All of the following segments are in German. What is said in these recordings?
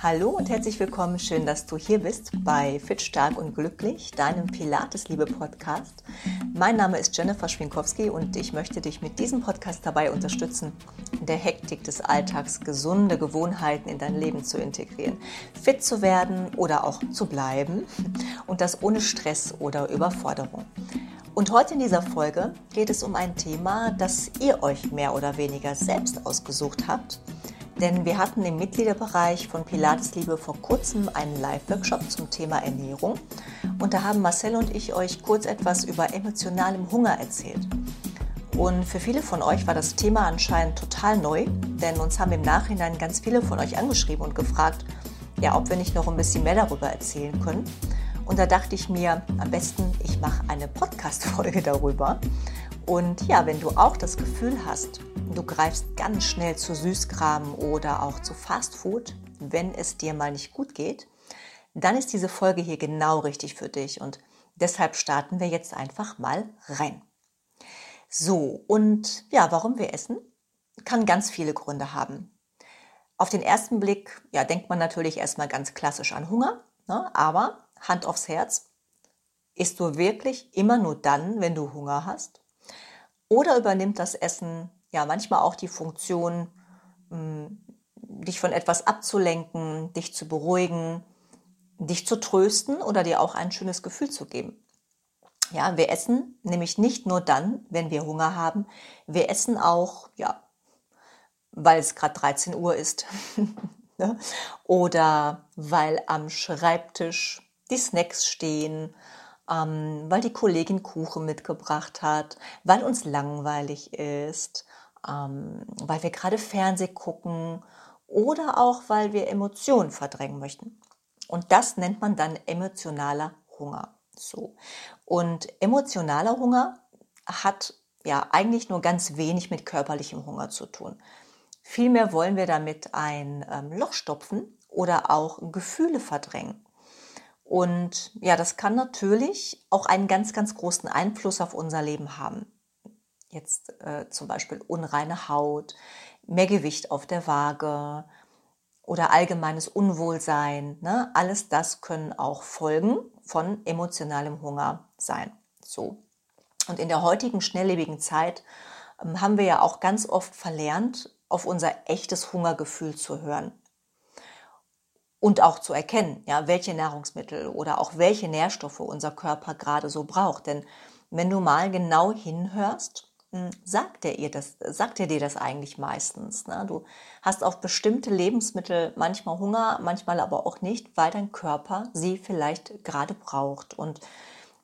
Hallo und herzlich willkommen. Schön, dass du hier bist bei Fit, Stark und Glücklich, deinem Pilates-Liebe-Podcast. Mein Name ist Jennifer Schwinkowski und ich möchte dich mit diesem Podcast dabei unterstützen, in der Hektik des Alltags gesunde Gewohnheiten in dein Leben zu integrieren, fit zu werden oder auch zu bleiben und das ohne Stress oder Überforderung. Und heute in dieser Folge geht es um ein Thema, das ihr euch mehr oder weniger selbst ausgesucht habt – denn wir hatten im Mitgliederbereich von Pilates Liebe vor kurzem einen Live-Workshop zum Thema Ernährung. Und da haben Marcel und ich euch kurz etwas über emotionalem Hunger erzählt. Und für viele von euch war das Thema anscheinend total neu, denn uns haben im Nachhinein ganz viele von euch angeschrieben und gefragt, ja, ob wir nicht noch ein bisschen mehr darüber erzählen können. Und da dachte ich mir, am besten, ich mache eine Podcast-Folge darüber. Und ja, wenn du auch das Gefühl hast, du greifst ganz schnell zu Süßkram oder auch zu Fastfood, wenn es dir mal nicht gut geht, dann ist diese Folge hier genau richtig für dich und deshalb starten wir jetzt einfach mal rein. So, und ja, warum wir essen, kann ganz viele Gründe haben. Auf den ersten Blick, ja, denkt man natürlich erstmal ganz klassisch an Hunger, ne? aber Hand aufs Herz, isst du wirklich immer nur dann, wenn du Hunger hast? Oder übernimmt das Essen ja manchmal auch die Funktion, hm, dich von etwas abzulenken, dich zu beruhigen, dich zu trösten oder dir auch ein schönes Gefühl zu geben. Ja, wir essen nämlich nicht nur dann, wenn wir Hunger haben, wir essen auch, ja, weil es gerade 13 Uhr ist ne? oder weil am Schreibtisch die Snacks stehen ähm, weil die Kollegin Kuchen mitgebracht hat, weil uns langweilig ist, ähm, weil wir gerade Fernseh gucken oder auch weil wir Emotionen verdrängen möchten. Und das nennt man dann emotionaler Hunger. So. Und emotionaler Hunger hat ja eigentlich nur ganz wenig mit körperlichem Hunger zu tun. Vielmehr wollen wir damit ein ähm, Loch stopfen oder auch Gefühle verdrängen. Und ja, das kann natürlich auch einen ganz, ganz großen Einfluss auf unser Leben haben. Jetzt äh, zum Beispiel unreine Haut, mehr Gewicht auf der Waage oder allgemeines Unwohlsein. Ne? Alles das können auch Folgen von emotionalem Hunger sein. So. Und in der heutigen schnelllebigen Zeit ähm, haben wir ja auch ganz oft verlernt, auf unser echtes Hungergefühl zu hören und auch zu erkennen, ja, welche Nahrungsmittel oder auch welche Nährstoffe unser Körper gerade so braucht. Denn wenn du mal genau hinhörst, hm, sagt er ihr das, sagt er dir das eigentlich meistens. Ne? Du hast auf bestimmte Lebensmittel manchmal Hunger, manchmal aber auch nicht, weil dein Körper sie vielleicht gerade braucht. Und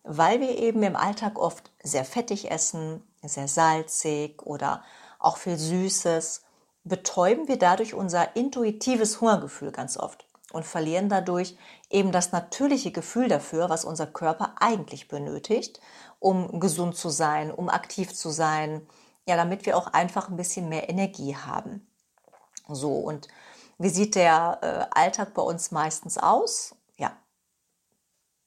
weil wir eben im Alltag oft sehr fettig essen, sehr salzig oder auch viel Süßes, betäuben wir dadurch unser intuitives Hungergefühl ganz oft und verlieren dadurch eben das natürliche Gefühl dafür, was unser Körper eigentlich benötigt, um gesund zu sein, um aktiv zu sein, ja, damit wir auch einfach ein bisschen mehr Energie haben. So, und wie sieht der äh, Alltag bei uns meistens aus? Ja,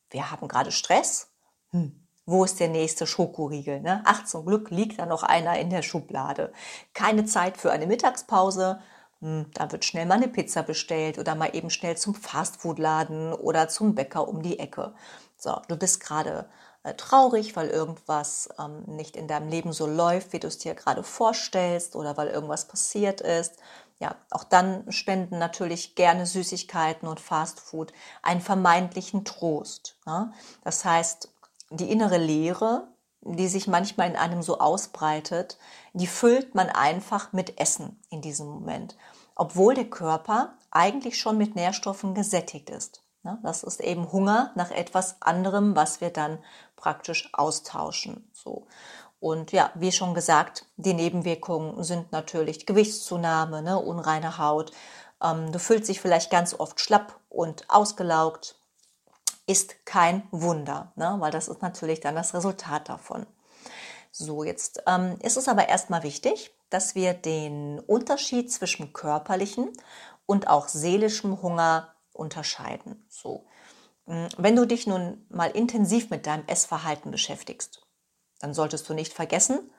wir haben gerade Stress. Hm. Wo ist der nächste Schokoriegel? Ne? Ach, zum Glück liegt da noch einer in der Schublade. Keine Zeit für eine Mittagspause, da wird schnell mal eine Pizza bestellt oder mal eben schnell zum Fastfood-Laden oder zum Bäcker um die Ecke. So, du bist gerade äh, traurig, weil irgendwas ähm, nicht in deinem Leben so läuft, wie du es dir gerade vorstellst oder weil irgendwas passiert ist. Ja, auch dann spenden natürlich gerne Süßigkeiten und Fastfood einen vermeintlichen Trost. Ne? Das heißt, die innere Leere, die sich manchmal in einem so ausbreitet, die füllt man einfach mit Essen in diesem Moment, obwohl der Körper eigentlich schon mit Nährstoffen gesättigt ist. Das ist eben Hunger nach etwas anderem, was wir dann praktisch austauschen. So. Und ja, wie schon gesagt, die Nebenwirkungen sind natürlich Gewichtszunahme, ne, unreine Haut. Ähm, du fühlst dich vielleicht ganz oft schlapp und ausgelaugt. Ist kein Wunder, ne, weil das ist natürlich dann das Resultat davon. So, jetzt ähm, ist es aber erstmal wichtig, dass wir den Unterschied zwischen körperlichem und auch seelischem Hunger unterscheiden. So, hm, wenn du dich nun mal intensiv mit deinem Essverhalten beschäftigst, dann solltest du nicht vergessen,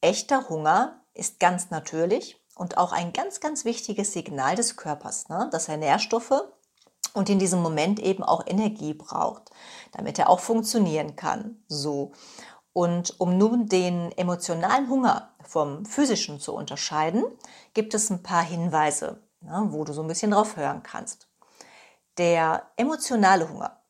echter Hunger ist ganz natürlich und auch ein ganz, ganz wichtiges Signal des Körpers, ne? dass er Nährstoffe und in diesem Moment eben auch Energie braucht, damit er auch funktionieren kann. So. Und um nun den emotionalen Hunger vom physischen zu unterscheiden, gibt es ein paar Hinweise, ne, wo du so ein bisschen drauf hören kannst. Der emotionale Hunger,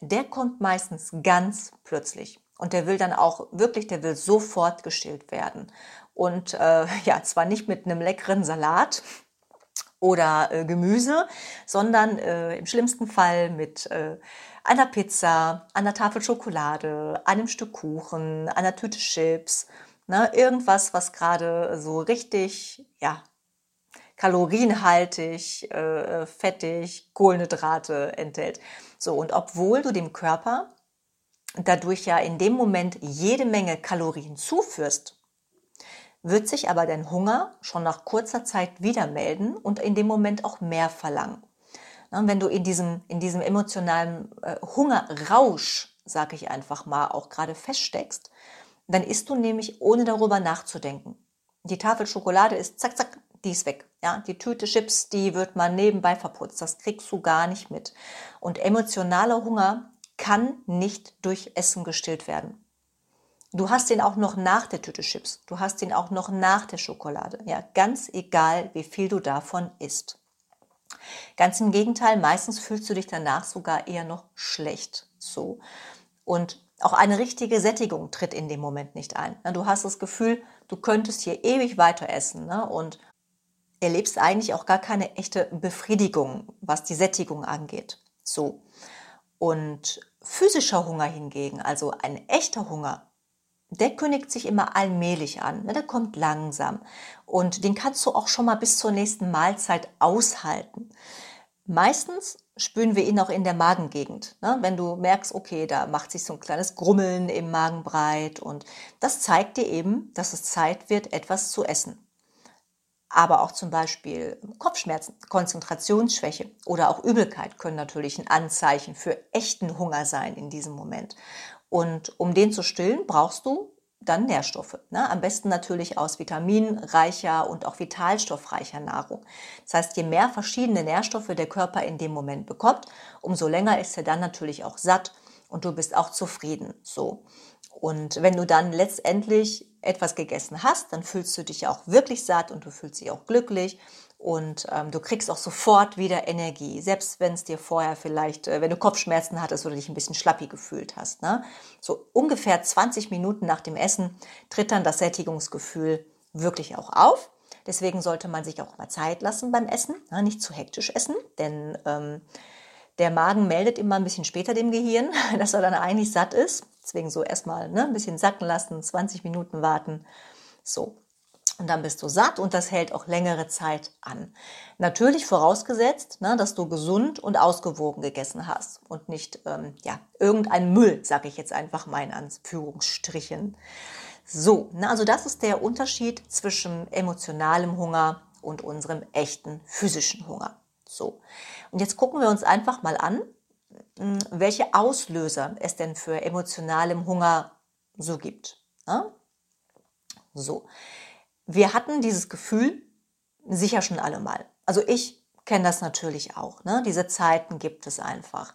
der kommt meistens ganz plötzlich. Und der will dann auch wirklich, der will sofort gestillt werden. Und äh, ja, zwar nicht mit einem leckeren Salat oder äh, Gemüse, sondern äh, im schlimmsten Fall mit äh, einer Pizza, einer Tafel Schokolade, einem Stück Kuchen, einer Tüte Chips, ne, irgendwas, was gerade so richtig, ja, kalorienhaltig, äh, fettig, Kohlenhydrate enthält. So, und obwohl du dem Körper dadurch ja in dem Moment jede Menge Kalorien zuführst, wird sich aber dein Hunger schon nach kurzer Zeit wieder melden und in dem Moment auch mehr verlangen. Na, wenn du in diesem, in diesem emotionalen äh, Hungerrausch, sag ich einfach mal, auch gerade feststeckst, dann isst du nämlich ohne darüber nachzudenken. Die Tafel Schokolade ist zack, zack, die ist weg. Ja, die Tüte Chips, die wird mal nebenbei verputzt. Das kriegst du gar nicht mit. Und emotionaler Hunger kann nicht durch Essen gestillt werden. Du hast den auch noch nach der Tüte Chips. Du hast den auch noch nach der Schokolade. Ja, ganz egal, wie viel du davon isst. Ganz im Gegenteil, meistens fühlst du dich danach sogar eher noch schlecht. So. Und auch eine richtige Sättigung tritt in dem Moment nicht ein. Du hast das Gefühl, du könntest hier ewig weiter essen ne? und erlebst eigentlich auch gar keine echte Befriedigung, was die Sättigung angeht. So. Und physischer Hunger hingegen, also ein echter Hunger, der kündigt sich immer allmählich an. Ne? Der kommt langsam. Und den kannst du auch schon mal bis zur nächsten Mahlzeit aushalten. Meistens spüren wir ihn auch in der Magengegend. Ne? Wenn du merkst, okay, da macht sich so ein kleines Grummeln im Magen breit und das zeigt dir eben, dass es Zeit wird, etwas zu essen. Aber auch zum Beispiel Kopfschmerzen, Konzentrationsschwäche oder auch Übelkeit können natürlich ein Anzeichen für echten Hunger sein in diesem Moment. Und um den zu stillen, brauchst du dann Nährstoffe. Ne? Am besten natürlich aus vitaminreicher und auch vitalstoffreicher Nahrung. Das heißt, je mehr verschiedene Nährstoffe der Körper in dem Moment bekommt, umso länger ist er dann natürlich auch satt und du bist auch zufrieden. So. Und wenn du dann letztendlich etwas gegessen hast, dann fühlst du dich auch wirklich satt und du fühlst dich auch glücklich und ähm, du kriegst auch sofort wieder Energie, selbst wenn es dir vorher vielleicht, äh, wenn du Kopfschmerzen hattest oder dich ein bisschen schlappi gefühlt hast. Ne? So ungefähr 20 Minuten nach dem Essen tritt dann das Sättigungsgefühl wirklich auch auf. Deswegen sollte man sich auch mal Zeit lassen beim Essen, ne? nicht zu hektisch essen, denn ähm, der Magen meldet immer ein bisschen später dem Gehirn, dass er dann eigentlich satt ist. Deswegen so erstmal ne, ein bisschen sacken lassen, 20 Minuten warten. So, und dann bist du satt und das hält auch längere Zeit an. Natürlich vorausgesetzt, ne, dass du gesund und ausgewogen gegessen hast und nicht ähm, ja, irgendein Müll, sage ich jetzt einfach mal in Anführungsstrichen. So, ne, also das ist der Unterschied zwischen emotionalem Hunger und unserem echten physischen Hunger. So, und jetzt gucken wir uns einfach mal an, hm, welche Auslöser es denn für emotionalem Hunger so gibt. Ne? So, wir hatten dieses Gefühl sicher schon alle mal. Also ich kenne das natürlich auch. Ne? Diese Zeiten gibt es einfach.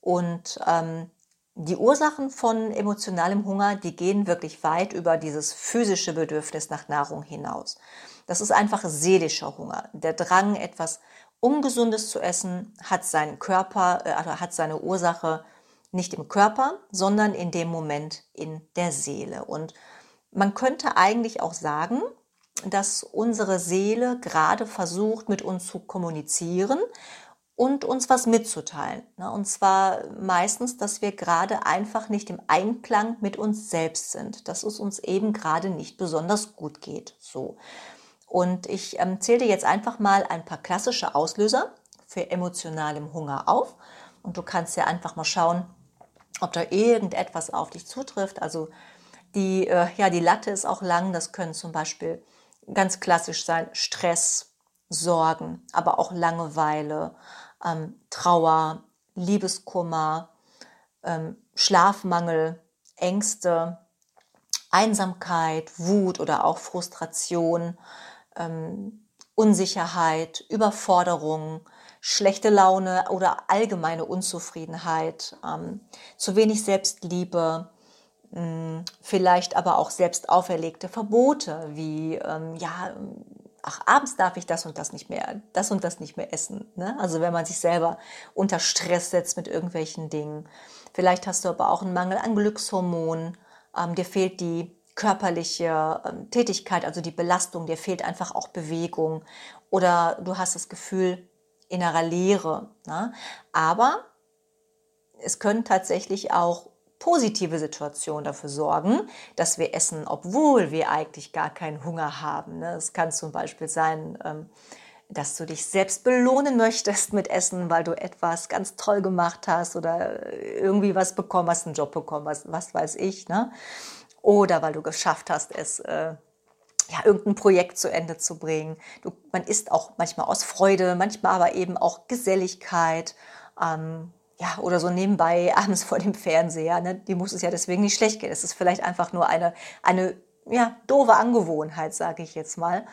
Und ähm, die Ursachen von emotionalem Hunger, die gehen wirklich weit über dieses physische Bedürfnis nach Nahrung hinaus. Das ist einfach seelischer Hunger. Der Drang, etwas Ungesundes zu essen, hat seinen Körper, äh, also hat seine Ursache nicht im Körper, sondern in dem Moment in der Seele. Und man könnte eigentlich auch sagen, dass unsere Seele gerade versucht, mit uns zu kommunizieren und uns was mitzuteilen. Ne? Und zwar meistens, dass wir gerade einfach nicht im Einklang mit uns selbst sind, dass es uns eben gerade nicht besonders gut geht. So. Und ich ähm, zähle dir jetzt einfach mal ein paar klassische Auslöser für emotionalem Hunger auf. Und du kannst ja einfach mal schauen, ob da irgendetwas auf dich zutrifft. Also die, äh, ja, die Latte ist auch lang. Das können zum Beispiel ganz klassisch sein, Stress, Sorgen, aber auch Langeweile, ähm, Trauer, Liebeskummer, ähm, Schlafmangel, Ängste, Einsamkeit, Wut oder auch Frustration, ähm, Unsicherheit, Überforderung, schlechte Laune oder allgemeine Unzufriedenheit, ähm, zu wenig Selbstliebe, vielleicht aber auch selbst auferlegte Verbote wie ähm, ja ach, abends darf ich das und das nicht mehr, das und das nicht mehr essen. Ne? Also wenn man sich selber unter Stress setzt mit irgendwelchen Dingen. Vielleicht hast du aber auch einen Mangel an Glückshormonen. Ähm, dir fehlt die körperliche ähm, Tätigkeit, also die Belastung, dir fehlt einfach auch Bewegung. Oder du hast das Gefühl innerer Leere. Ne? Aber es können tatsächlich auch positive Situation dafür sorgen, dass wir essen, obwohl wir eigentlich gar keinen Hunger haben. Ne? Es kann zum Beispiel sein, ähm, dass du dich selbst belohnen möchtest mit Essen, weil du etwas ganz toll gemacht hast oder irgendwie was bekommen hast, einen Job bekommen hast, was weiß ich. Ne? Oder weil du geschafft hast, es äh, ja, irgendein Projekt zu Ende zu bringen. Du, man isst auch manchmal aus Freude, manchmal aber eben auch Geselligkeit. Ähm, ja, oder so nebenbei abends vor dem Fernseher, ne, die muss es ja deswegen nicht schlecht gehen. Es ist vielleicht einfach nur eine, eine ja, doofe Angewohnheit, sage ich jetzt mal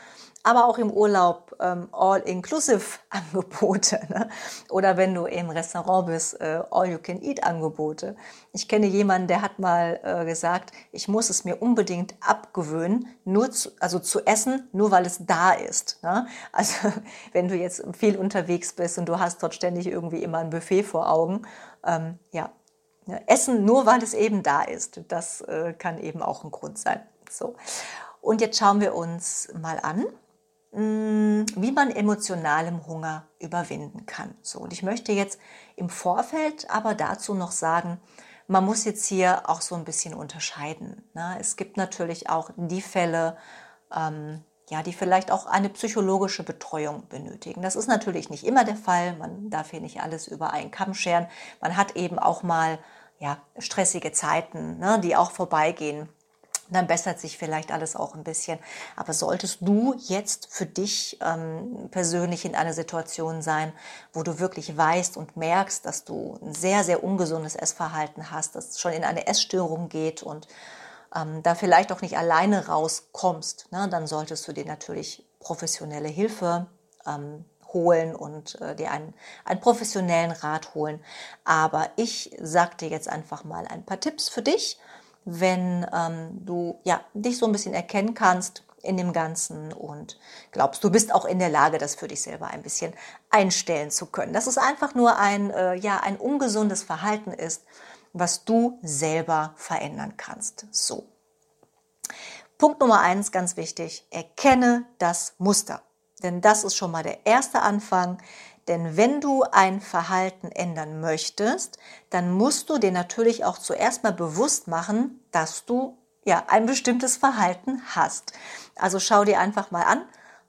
aber auch im Urlaub ähm, All-Inclusive-Angebote. Ne? Oder wenn du im Restaurant bist, äh, All-You-Can-Eat-Angebote. Ich kenne jemanden, der hat mal äh, gesagt, ich muss es mir unbedingt abgewöhnen, nur zu, also zu essen, nur weil es da ist. Ne? Also wenn du jetzt viel unterwegs bist und du hast dort ständig irgendwie immer ein Buffet vor Augen, ähm, ja, ne? Essen nur weil es eben da ist, das äh, kann eben auch ein Grund sein. So. Und jetzt schauen wir uns mal an, wie man emotionalem Hunger überwinden kann. So, und ich möchte jetzt im Vorfeld aber dazu noch sagen, man muss jetzt hier auch so ein bisschen unterscheiden. Ne? Es gibt natürlich auch die Fälle, ähm, ja, die vielleicht auch eine psychologische Betreuung benötigen. Das ist natürlich nicht immer der Fall. Man darf hier nicht alles über einen Kamm scheren. Man hat eben auch mal ja, stressige Zeiten, ne, die auch vorbeigehen dann bessert sich vielleicht alles auch ein bisschen. Aber solltest du jetzt für dich ähm, persönlich in einer Situation sein, wo du wirklich weißt und merkst, dass du ein sehr, sehr ungesundes Essverhalten hast, das schon in eine Essstörung geht und ähm, da vielleicht auch nicht alleine rauskommst, ne, dann solltest du dir natürlich professionelle Hilfe ähm, holen und äh, dir einen, einen professionellen Rat holen. Aber ich sag dir jetzt einfach mal ein paar Tipps für dich, wenn ähm, du ja, dich so ein bisschen erkennen kannst in dem Ganzen und glaubst, du bist auch in der Lage, das für dich selber ein bisschen einstellen zu können. Dass es einfach nur ein, äh, ja, ein ungesundes Verhalten ist, was du selber verändern kannst. So. Punkt Nummer eins, ganz wichtig, erkenne das Muster. Denn das ist schon mal der erste Anfang, denn wenn du ein Verhalten ändern möchtest, dann musst du dir natürlich auch zuerst mal bewusst machen, dass du ja ein bestimmtes Verhalten hast. Also schau dir einfach mal an,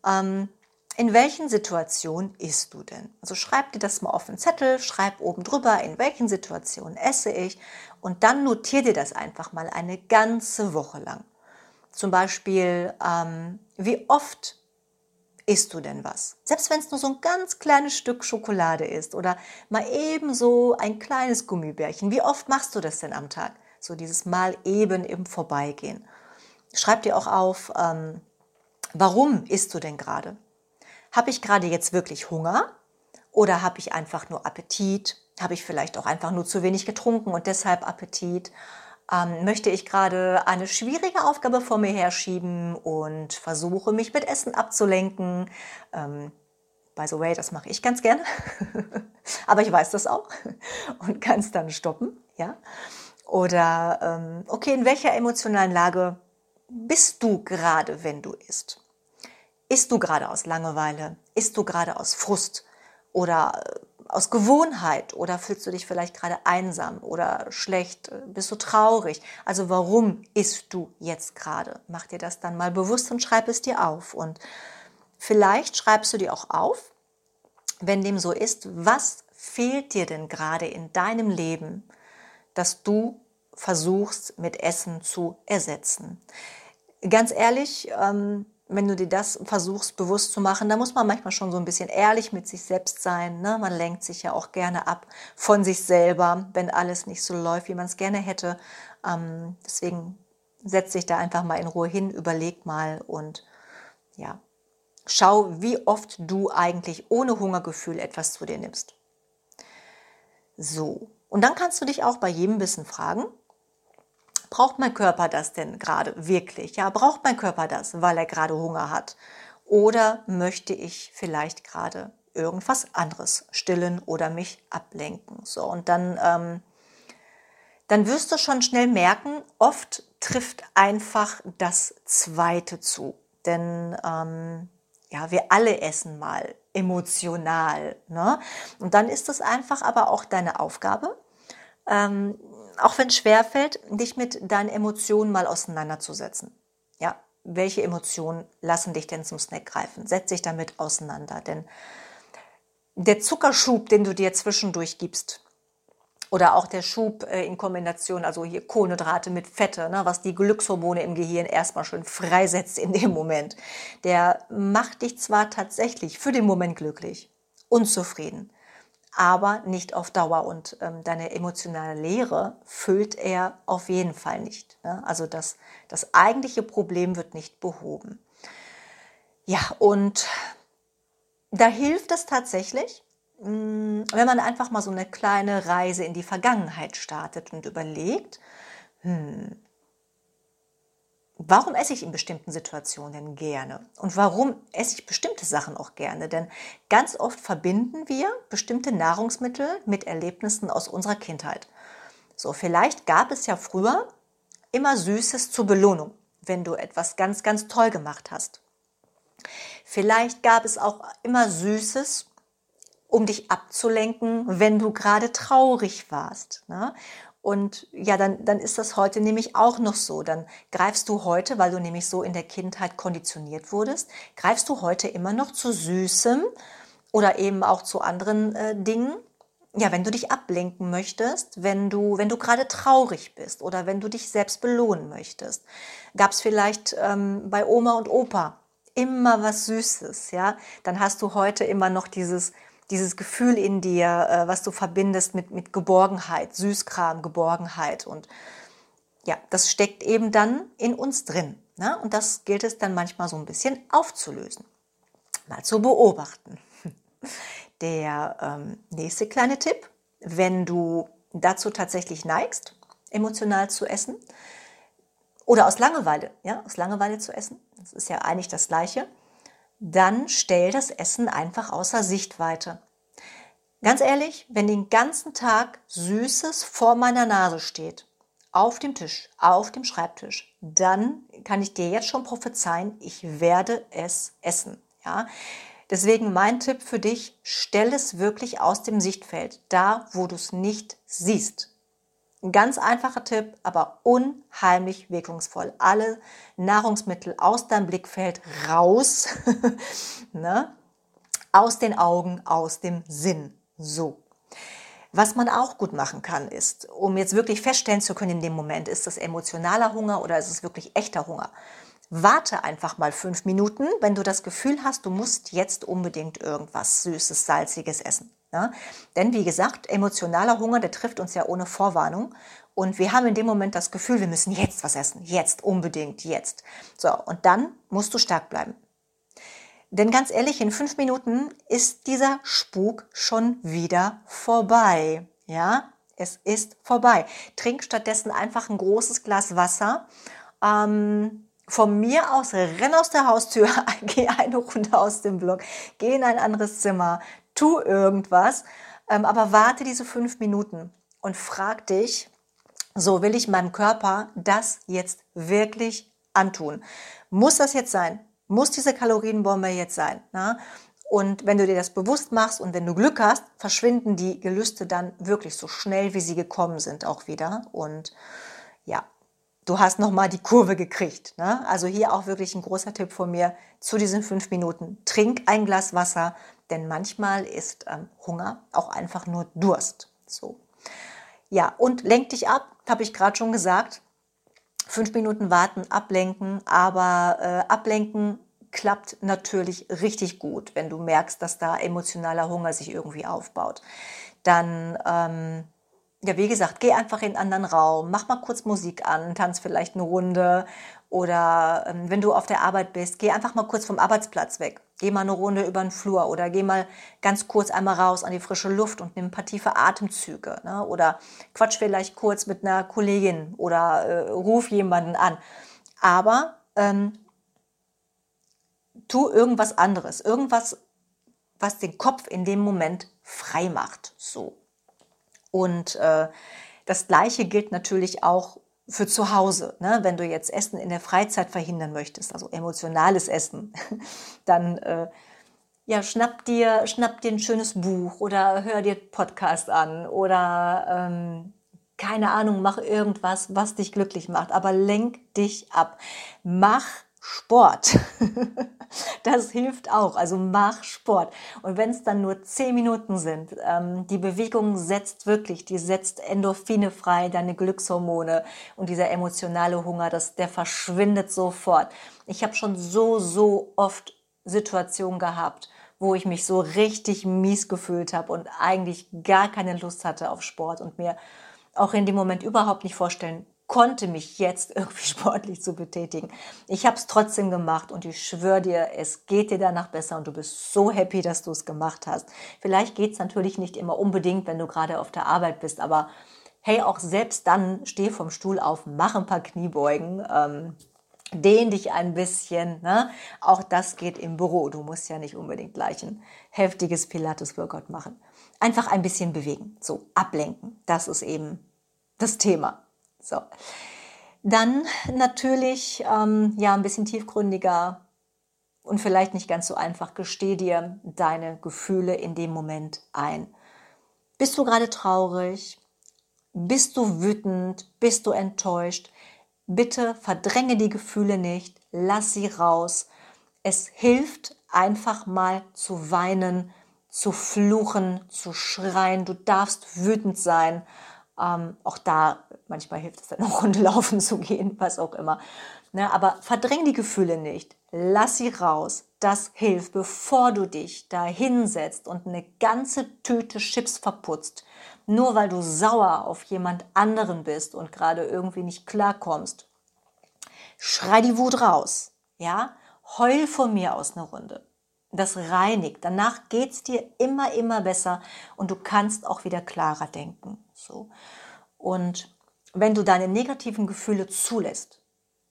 ähm, in welchen Situationen isst du denn? Also schreib dir das mal auf den Zettel, schreib oben drüber, in welchen Situationen esse ich und dann notier dir das einfach mal eine ganze Woche lang. Zum Beispiel, ähm, wie oft isst du denn was? Selbst wenn es nur so ein ganz kleines Stück Schokolade ist oder mal eben so ein kleines Gummibärchen. Wie oft machst du das denn am Tag? So dieses Mal eben im Vorbeigehen. Schreib dir auch auf, ähm, warum isst du denn gerade? Habe ich gerade jetzt wirklich Hunger oder habe ich einfach nur Appetit? Habe ich vielleicht auch einfach nur zu wenig getrunken und deshalb Appetit? Ähm, möchte ich gerade eine schwierige Aufgabe vor mir herschieben und versuche mich mit Essen abzulenken. Ähm, by the way, das mache ich ganz gerne, aber ich weiß das auch und kann es dann stoppen, ja. Oder ähm, okay, in welcher emotionalen Lage bist du gerade, wenn du isst? Isst du gerade aus Langeweile? Isst du gerade aus Frust? Oder äh, aus Gewohnheit oder fühlst du dich vielleicht gerade einsam oder schlecht, bist du traurig? Also warum isst du jetzt gerade? Mach dir das dann mal bewusst und schreib es dir auf. Und vielleicht schreibst du dir auch auf, wenn dem so ist, was fehlt dir denn gerade in deinem Leben, dass du versuchst mit Essen zu ersetzen? Ganz ehrlich, ähm, wenn du dir das versuchst bewusst zu machen, da muss man manchmal schon so ein bisschen ehrlich mit sich selbst sein. Ne? Man lenkt sich ja auch gerne ab von sich selber, wenn alles nicht so läuft, wie man es gerne hätte. Ähm, deswegen setz dich da einfach mal in Ruhe hin, überleg mal und ja, Schau, wie oft du eigentlich ohne Hungergefühl etwas zu dir nimmst. So, und dann kannst du dich auch bei jedem Bissen fragen, braucht mein Körper das denn gerade wirklich? Ja, braucht mein Körper das, weil er gerade Hunger hat? Oder möchte ich vielleicht gerade irgendwas anderes stillen oder mich ablenken? So, und dann, ähm, dann wirst du schon schnell merken, oft trifft einfach das Zweite zu. Denn ähm, ja, wir alle essen mal emotional. Ne? Und dann ist es einfach aber auch deine Aufgabe, ähm, auch wenn es schwerfällt, dich mit deinen Emotionen mal auseinanderzusetzen. Ja, welche Emotionen lassen dich denn zum Snack greifen? Setz dich damit auseinander, denn der Zuckerschub, den du dir zwischendurch gibst, oder auch der Schub äh, in Kombination, also hier Kohlenhydrate mit Fette, ne, was die Glückshormone im Gehirn erstmal schön freisetzt in dem Moment. Der macht dich zwar tatsächlich für den Moment glücklich, unzufrieden, aber nicht auf Dauer. Und ähm, deine emotionale Leere füllt er auf jeden Fall nicht. Ne? Also das, das eigentliche Problem wird nicht behoben. Ja, und da hilft es tatsächlich, Mm, wenn man einfach mal so eine kleine Reise in die Vergangenheit startet und überlegt, hm, warum esse ich in bestimmten Situationen gerne? Und warum esse ich bestimmte Sachen auch gerne? Denn ganz oft verbinden wir bestimmte Nahrungsmittel mit Erlebnissen aus unserer Kindheit. So, vielleicht gab es ja früher immer Süßes zur Belohnung, wenn du etwas ganz, ganz toll gemacht hast. Vielleicht gab es auch immer Süßes, um dich abzulenken, wenn du gerade traurig warst. Ne? Und ja, dann, dann ist das heute nämlich auch noch so. Dann greifst du heute, weil du nämlich so in der Kindheit konditioniert wurdest, greifst du heute immer noch zu Süßem oder eben auch zu anderen äh, Dingen. Ja, wenn du dich ablenken möchtest, wenn du, wenn du gerade traurig bist oder wenn du dich selbst belohnen möchtest, gab es vielleicht ähm, bei Oma und Opa immer was Süßes, ja, dann hast du heute immer noch dieses dieses Gefühl in dir, äh, was du verbindest mit, mit Geborgenheit, Süßkram, Geborgenheit. Und ja, das steckt eben dann in uns drin. Ne? Und das gilt es dann manchmal so ein bisschen aufzulösen, mal zu beobachten. Der ähm, nächste kleine Tipp, wenn du dazu tatsächlich neigst, emotional zu essen oder aus Langeweile, ja, aus Langeweile zu essen, das ist ja eigentlich das Gleiche, dann stell das Essen einfach außer Sichtweite. Ganz ehrlich, wenn den ganzen Tag Süßes vor meiner Nase steht, auf dem Tisch, auf dem Schreibtisch, dann kann ich dir jetzt schon prophezeien, ich werde es essen. Ja? Deswegen mein Tipp für dich, stell es wirklich aus dem Sichtfeld, da wo du es nicht siehst. Ein ganz einfacher Tipp, aber unheimlich wirkungsvoll. Alle Nahrungsmittel aus deinem Blickfeld raus, ne? aus den Augen, aus dem Sinn. So. Was man auch gut machen kann, ist, um jetzt wirklich feststellen zu können in dem Moment, ist das emotionaler Hunger oder ist es wirklich echter Hunger? Warte einfach mal fünf Minuten, wenn du das Gefühl hast, du musst jetzt unbedingt irgendwas Süßes, Salziges essen. Ja? Denn wie gesagt, emotionaler Hunger, der trifft uns ja ohne Vorwarnung. Und wir haben in dem Moment das Gefühl, wir müssen jetzt was essen. Jetzt, unbedingt, jetzt. So, und dann musst du stark bleiben. Denn ganz ehrlich, in fünf Minuten ist dieser Spuk schon wieder vorbei. Ja, es ist vorbei. Trink stattdessen einfach ein großes Glas Wasser. Ähm, von mir aus renn aus der Haustür, geh eine Runde aus dem Block, geh in ein anderes Zimmer, tu irgendwas, ähm, aber warte diese fünf Minuten und frag dich, so will ich meinem Körper das jetzt wirklich antun? Muss das jetzt sein? Muss diese Kalorienbombe jetzt sein? Na? Und wenn du dir das bewusst machst und wenn du Glück hast, verschwinden die Gelüste dann wirklich so schnell, wie sie gekommen sind, auch wieder. Und du hast nochmal die Kurve gekriegt. Ne? Also hier auch wirklich ein großer Tipp von mir zu diesen fünf Minuten. Trink ein Glas Wasser, denn manchmal ist ähm, Hunger auch einfach nur Durst. So. Ja, und lenk dich ab, habe ich gerade schon gesagt. Fünf Minuten warten, ablenken, aber äh, ablenken klappt natürlich richtig gut, wenn du merkst, dass da emotionaler Hunger sich irgendwie aufbaut. Dann ähm, ja, wie gesagt, geh einfach in einen anderen Raum, mach mal kurz Musik an, tanz vielleicht eine Runde oder ähm, wenn du auf der Arbeit bist, geh einfach mal kurz vom Arbeitsplatz weg. Geh mal eine Runde über den Flur oder geh mal ganz kurz einmal raus an die frische Luft und nimm ein paar tiefe Atemzüge. Ne? Oder quatsch vielleicht kurz mit einer Kollegin oder äh, ruf jemanden an. Aber ähm, tu irgendwas anderes, irgendwas, was den Kopf in dem Moment frei macht. So. Und äh, das Gleiche gilt natürlich auch für zu Hause. Ne? Wenn du jetzt Essen in der Freizeit verhindern möchtest, also emotionales Essen, dann äh, ja, schnapp dir, schnapp dir ein schönes Buch oder hör dir Podcast an oder ähm, keine Ahnung, mach irgendwas, was dich glücklich macht, aber lenk dich ab. Mach Sport. das hilft auch. Also mach Sport. Und wenn es dann nur zehn Minuten sind, ähm, die Bewegung setzt wirklich, die setzt Endorphine frei, deine Glückshormone und dieser emotionale Hunger, das, der verschwindet sofort. Ich habe schon so, so oft Situationen gehabt, wo ich mich so richtig mies gefühlt habe und eigentlich gar keine Lust hatte auf Sport und mir auch in dem Moment überhaupt nicht vorstellen konnte mich jetzt irgendwie sportlich zu betätigen. Ich habe es trotzdem gemacht und ich schwöre dir, es geht dir danach besser und du bist so happy, dass du es gemacht hast. Vielleicht geht es natürlich nicht immer unbedingt, wenn du gerade auf der Arbeit bist, aber hey, auch selbst dann steh vom Stuhl auf, mach ein paar Kniebeugen. Ähm, dehn dich ein bisschen. Ne? Auch das geht im Büro. Du musst ja nicht unbedingt gleich ein heftiges Pilates-Workout machen. Einfach ein bisschen bewegen, so ablenken. Das ist eben das Thema. So. Dann natürlich ähm, ja ein bisschen tiefgründiger und vielleicht nicht ganz so einfach. Gesteh dir deine Gefühle in dem Moment ein. Bist du gerade traurig? Bist du wütend? Bist du enttäuscht? Bitte verdränge die Gefühle nicht, lass sie raus. Es hilft einfach mal zu weinen, zu fluchen, zu schreien. Du darfst wütend sein. Ähm, auch da, manchmal hilft es dann auch, Runde laufen zu gehen, was auch immer. Ne, aber verdräng die Gefühle nicht. Lass sie raus. Das hilft, bevor du dich da hinsetzt und eine ganze Tüte Chips verputzt. Nur weil du sauer auf jemand anderen bist und gerade irgendwie nicht klarkommst. Schrei die Wut raus. Ja? Heul von mir aus eine Runde. Das reinigt. Danach geht's dir immer, immer besser und du kannst auch wieder klarer denken. So. Und wenn du deine negativen Gefühle zulässt,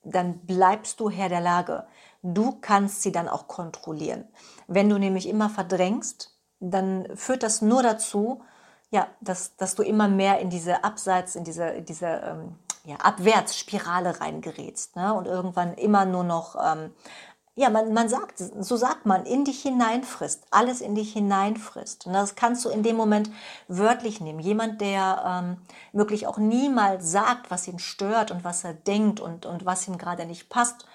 dann bleibst du Herr der Lage. Du kannst sie dann auch kontrollieren. Wenn du nämlich immer verdrängst, dann führt das nur dazu, ja, dass, dass du immer mehr in diese Abseits, in diese, diese ähm, ja, Abwärtsspirale reingerätst ne? und irgendwann immer nur noch ähm, ja, man, man sagt, so sagt man, in dich hineinfrisst, alles in dich hineinfrisst. Und das kannst du in dem Moment wörtlich nehmen. Jemand, der ähm, wirklich auch niemals sagt, was ihn stört und was er denkt und, und was ihm gerade nicht passt,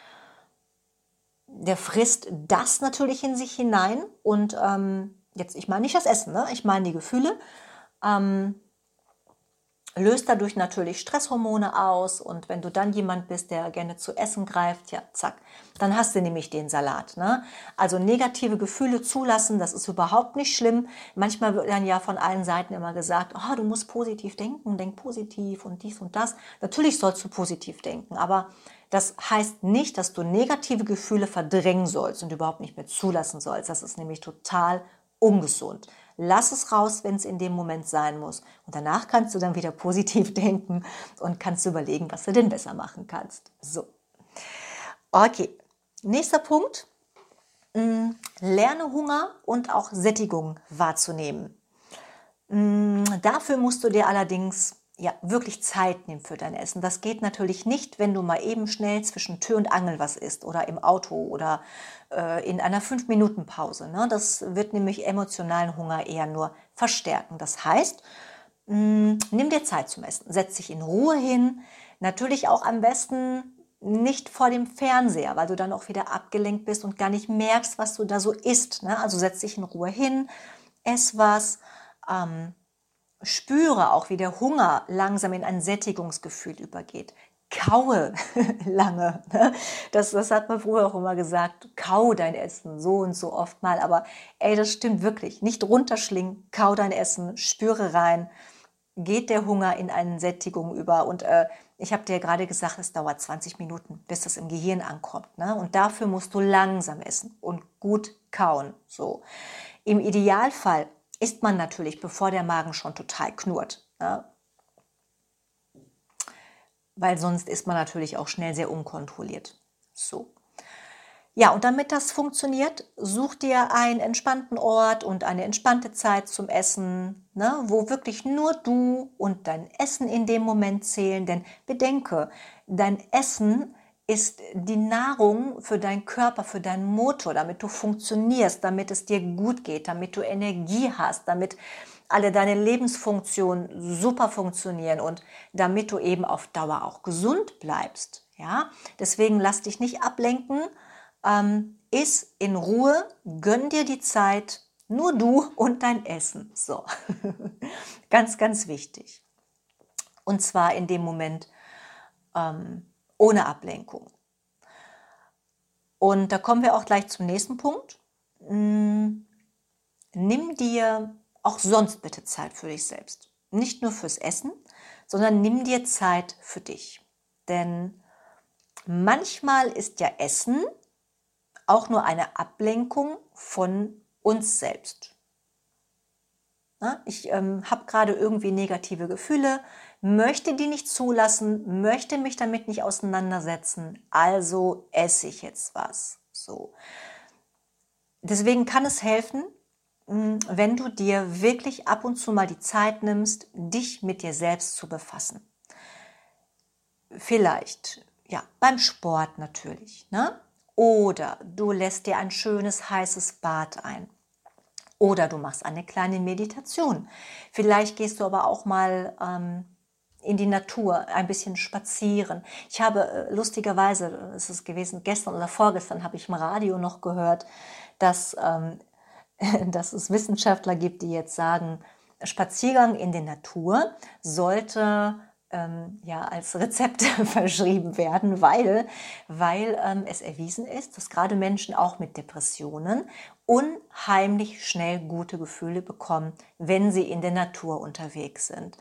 der frisst das natürlich in sich hinein. Und ähm, jetzt, ich meine nicht das Essen, ne? ich meine die Gefühle. Ähm, löst dadurch natürlich Stresshormone aus und wenn du dann jemand bist, der gerne zu essen greift, ja, zack, dann hast du nämlich den Salat. Ne? Also negative Gefühle zulassen, das ist überhaupt nicht schlimm. Manchmal wird dann ja von allen Seiten immer gesagt, oh, du musst positiv denken, denk positiv und dies und das. Natürlich sollst du positiv denken, aber das heißt nicht, dass du negative Gefühle verdrängen sollst und überhaupt nicht mehr zulassen sollst. Das ist nämlich total ungesund. Lass es raus, wenn es in dem Moment sein muss. Und danach kannst du dann wieder positiv denken und kannst überlegen, was du denn besser machen kannst. So. Okay. Nächster Punkt. Mm, lerne Hunger und auch Sättigung wahrzunehmen. Mm, dafür musst du dir allerdings ja, wirklich Zeit nehmen für dein Essen. Das geht natürlich nicht, wenn du mal eben schnell zwischen Tür und Angel was isst oder im Auto oder äh, in einer 5-Minuten-Pause. Ne? Das wird nämlich emotionalen Hunger eher nur verstärken. Das heißt, mh, mm, nimm dir Zeit zum Essen, setz dich in Ruhe hin. Natürlich auch am besten nicht vor dem Fernseher, weil du dann auch wieder abgelenkt bist und gar nicht merkst, was du da so isst. Ne? Also setz dich in Ruhe hin, ess was. Ähm, spüre auch, wie der Hunger langsam in ein Sättigungsgefühl übergeht. Kaue lange. Ne? Das, das hat man früher auch immer gesagt. Kau dein Essen so und so oft mal. Aber ey, das stimmt wirklich. Nicht runterschlingen, kau dein Essen, spüre rein. geht der Hunger in eine Sättigung über. Und äh, ich habe dir gerade gesagt, es dauert 20 Minuten, bis das im Gehirn ankommt. Ne? Und dafür musst du langsam essen und gut kauen. So. Im Idealfall isst man natürlich, bevor der Magen schon total knurrt. Ne? Weil sonst ist man natürlich auch schnell sehr unkontrolliert. So. Ja, und damit das funktioniert, such dir einen entspannten Ort und eine entspannte Zeit zum Essen, ne, wo wirklich nur du und dein Essen in dem Moment zählen. Denn bedenke, dein Essen ist die Nahrung für deinen Körper, für deinen Motor, damit du funktionierst, damit es dir gut geht, damit du Energie hast, damit alle deine Lebensfunktionen super funktionieren und damit du eben auf Dauer auch gesund bleibst. Ja, deswegen lass dich nicht ablenken ähm, iss in Ruhe, gönn dir die Zeit, nur du und dein Essen. So, ganz, ganz wichtig. Und zwar in dem Moment ähm, ohne Ablenkung. Und da kommen wir auch gleich zum nächsten Punkt. Hm, nimm dir auch sonst bitte Zeit für dich selbst. Nicht nur fürs Essen, sondern nimm dir Zeit für dich. Denn manchmal ist ja Essen auch nur eine Ablenkung von uns selbst. Ich ähm, habe gerade irgendwie negative Gefühle, möchte die nicht zulassen, möchte mich damit nicht auseinandersetzen, also esse ich jetzt was. So. Deswegen kann es helfen, hm, wenn du dir wirklich ab und zu mal die Zeit nimmst, dich mit dir selbst zu befassen. Vielleicht, ja, beim Sport natürlich. Ne? Oder du lässt dir ein schönes heißes Bad ein. Oder du machst eine kleine Meditation. Vielleicht gehst du aber auch mal ähm, in die Natur, ein bisschen spazieren. Ich habe äh, lustigerweise, es ist gewesen, gestern oder vorgestern habe ich im Radio noch gehört, dass, ähm, dass es Wissenschaftler gibt, die jetzt sagen, Spaziergang in der Natur sollte ähm, ja, als Rezept verschrieben werden, weil, weil ähm, es erwiesen ist, dass gerade Menschen auch mit Depressionen unheimlich schnell gute Gefühle bekommen, wenn sie in der Natur unterwegs sind.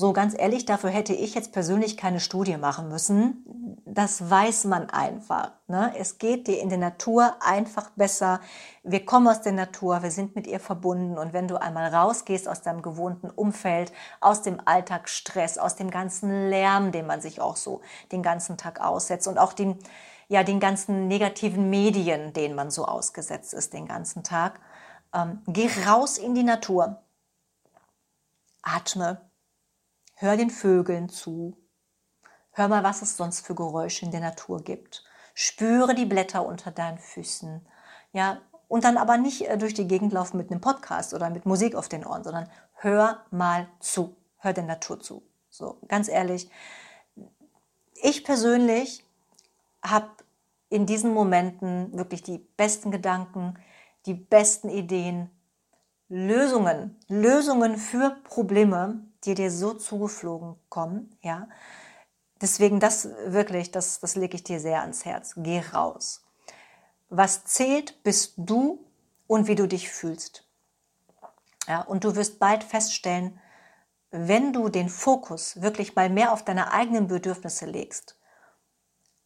So ganz ehrlich, dafür hätte ich jetzt persönlich keine Studie machen müssen. Das weiß man einfach. Ne? Es geht dir in der Natur einfach besser. Wir kommen aus der Natur, wir sind mit ihr verbunden. Und wenn du einmal rausgehst aus deinem gewohnten Umfeld, aus dem Alltagsstress, aus dem ganzen Lärm, den man sich auch so den ganzen Tag aussetzt und auch den, ja, den ganzen negativen Medien, denen man so ausgesetzt ist den ganzen Tag, ähm, geh raus in die Natur. Atme, Hör den Vögeln zu. Hör mal, was es sonst für Geräusche in der Natur gibt. Spüre die Blätter unter deinen Füßen. Ja, und dann aber nicht äh, durch die Gegend laufen mit einem Podcast oder mit Musik auf den Ohren, sondern hör mal zu. Hör der Natur zu. So, ganz ehrlich. Ich persönlich habe in diesen Momenten wirklich die besten Gedanken, die besten Ideen, Lösungen, Lösungen für Probleme, die dir so zugeflogen kommen, ja. Deswegen das wirklich, das, das lege ich dir sehr ans Herz. Geh raus. Was zählt, bist du und wie du dich fühlst. Ja, und du wirst bald feststellen, wenn du den Fokus wirklich mal mehr auf deine eigenen Bedürfnisse legst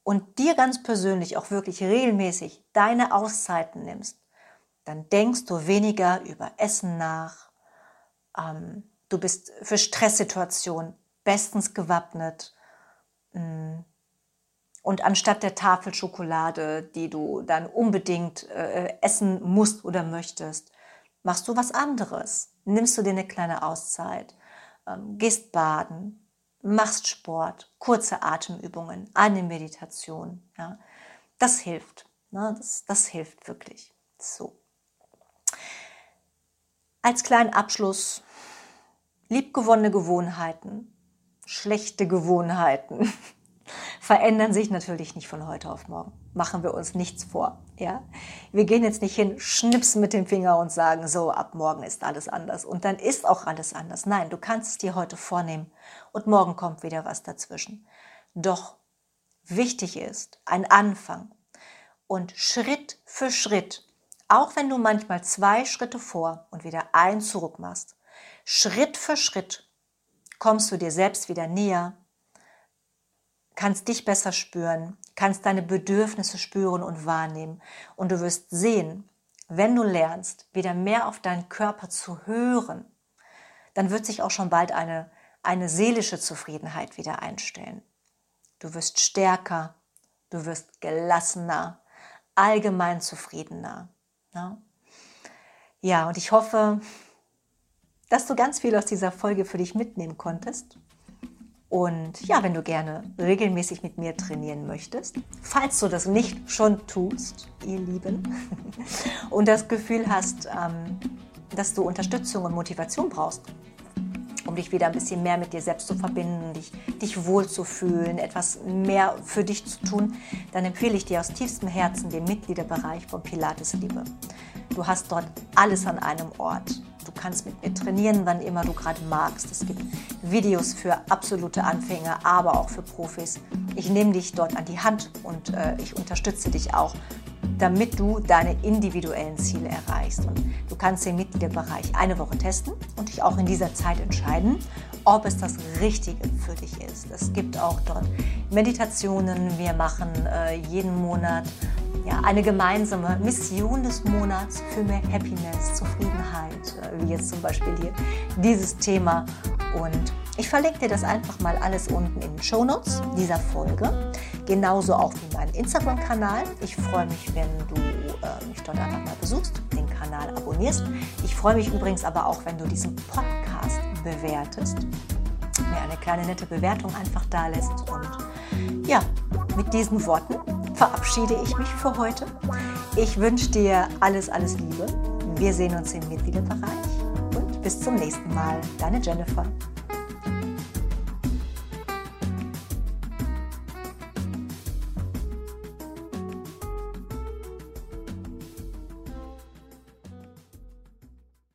und dir ganz persönlich auch wirklich regelmäßig deine Auszeiten nimmst, dann denkst du weniger über Essen nach, ähm, Du bist für Stresssituationen bestens gewappnet. Mm. Und anstatt der Tafel Schokolade, die du dann unbedingt äh, essen musst oder möchtest, machst du was anderes. Nimmst du dir eine kleine Auszeit, ähm, gehst baden, machst Sport, kurze Atemübungen, eine Meditation. Ja. Das hilft. Ne? Das, das hilft wirklich. So. Als kleinen Abschluss liebgewonnene Gewohnheiten, schlechte Gewohnheiten verändern sich natürlich nicht von heute auf morgen. Machen wir uns nichts vor. Ja? Wir gehen jetzt nicht hin, schnipsen mit dem Finger und sagen, so, ab morgen ist alles anders. Und dann ist auch alles anders. Nein, du kannst es dir heute vornehmen und morgen kommt wieder was dazwischen. Doch wichtig ist ein Anfang und Schritt für Schritt, auch wenn du manchmal zwei Schritte vor und wieder ein zurück machst, Schritt für Schritt kommst du dir selbst wieder näher, kannst dich besser spüren, kannst deine Bedürfnisse spüren und wahrnehmen. Und du wirst sehen, wenn du lernst, wieder mehr auf deinen Körper zu hören, dann wird sich auch schon bald eine, eine seelische Zufriedenheit wieder einstellen. Du wirst stärker, du wirst gelassener, allgemein zufriedener. Ja, ja und ich hoffe, dass du ganz viel aus dieser Folge für dich mitnehmen konntest. Und ja, wenn du gerne regelmäßig mit mir trainieren möchtest, falls du das nicht schon tust, ihr Lieben, und das Gefühl hast, ähm, dass du Unterstützung und Motivation brauchst, um dich wieder ein bisschen mehr mit dir selbst zu verbinden, dich, dich wohlzufühlen, etwas mehr für dich zu tun, dann empfehle ich dir aus tiefstem Herzen den Mitgliederbereich von Pilates Liebe. Du hast dort alles an einem Ort. Du kannst mit mir trainieren, wann immer du gerade magst. Es gibt Videos für absolute Anfänger, aber auch für Profis. Ich nehme dich dort an die Hand und äh, ich unterstütze dich auch, damit du deine individuellen Ziele erreichst. Und du kannst den Mitgliederbereich eine Woche testen und dich auch in dieser Zeit entscheiden, ob es das Richtige für dich ist. Es gibt auch dort Meditationen. Wir machen äh, jeden Monat ja, eine gemeinsame Mission des Monats für mehr Happiness, Zufriedenheit, äh, wie jetzt zum Beispiel hier dieses Thema. Und ich verlinke dir das einfach mal alles unten in den Show Notes dieser Folge. Genauso auch wie meinen Instagram-Kanal. Ich freue mich, wenn du äh, mich dort einfach mal besuchst, den Kanal abonnierst. Ich freue mich übrigens aber auch, wenn du diesen Podcast bewertest, mir eine kleine nette Bewertung einfach da lässt. Und ja, mit diesen Worten verabschiede ich mich für heute. Ich wünsche dir alles, alles Liebe. Wir sehen uns im Mitgliederbereich und bis zum nächsten Mal. Deine Jennifer.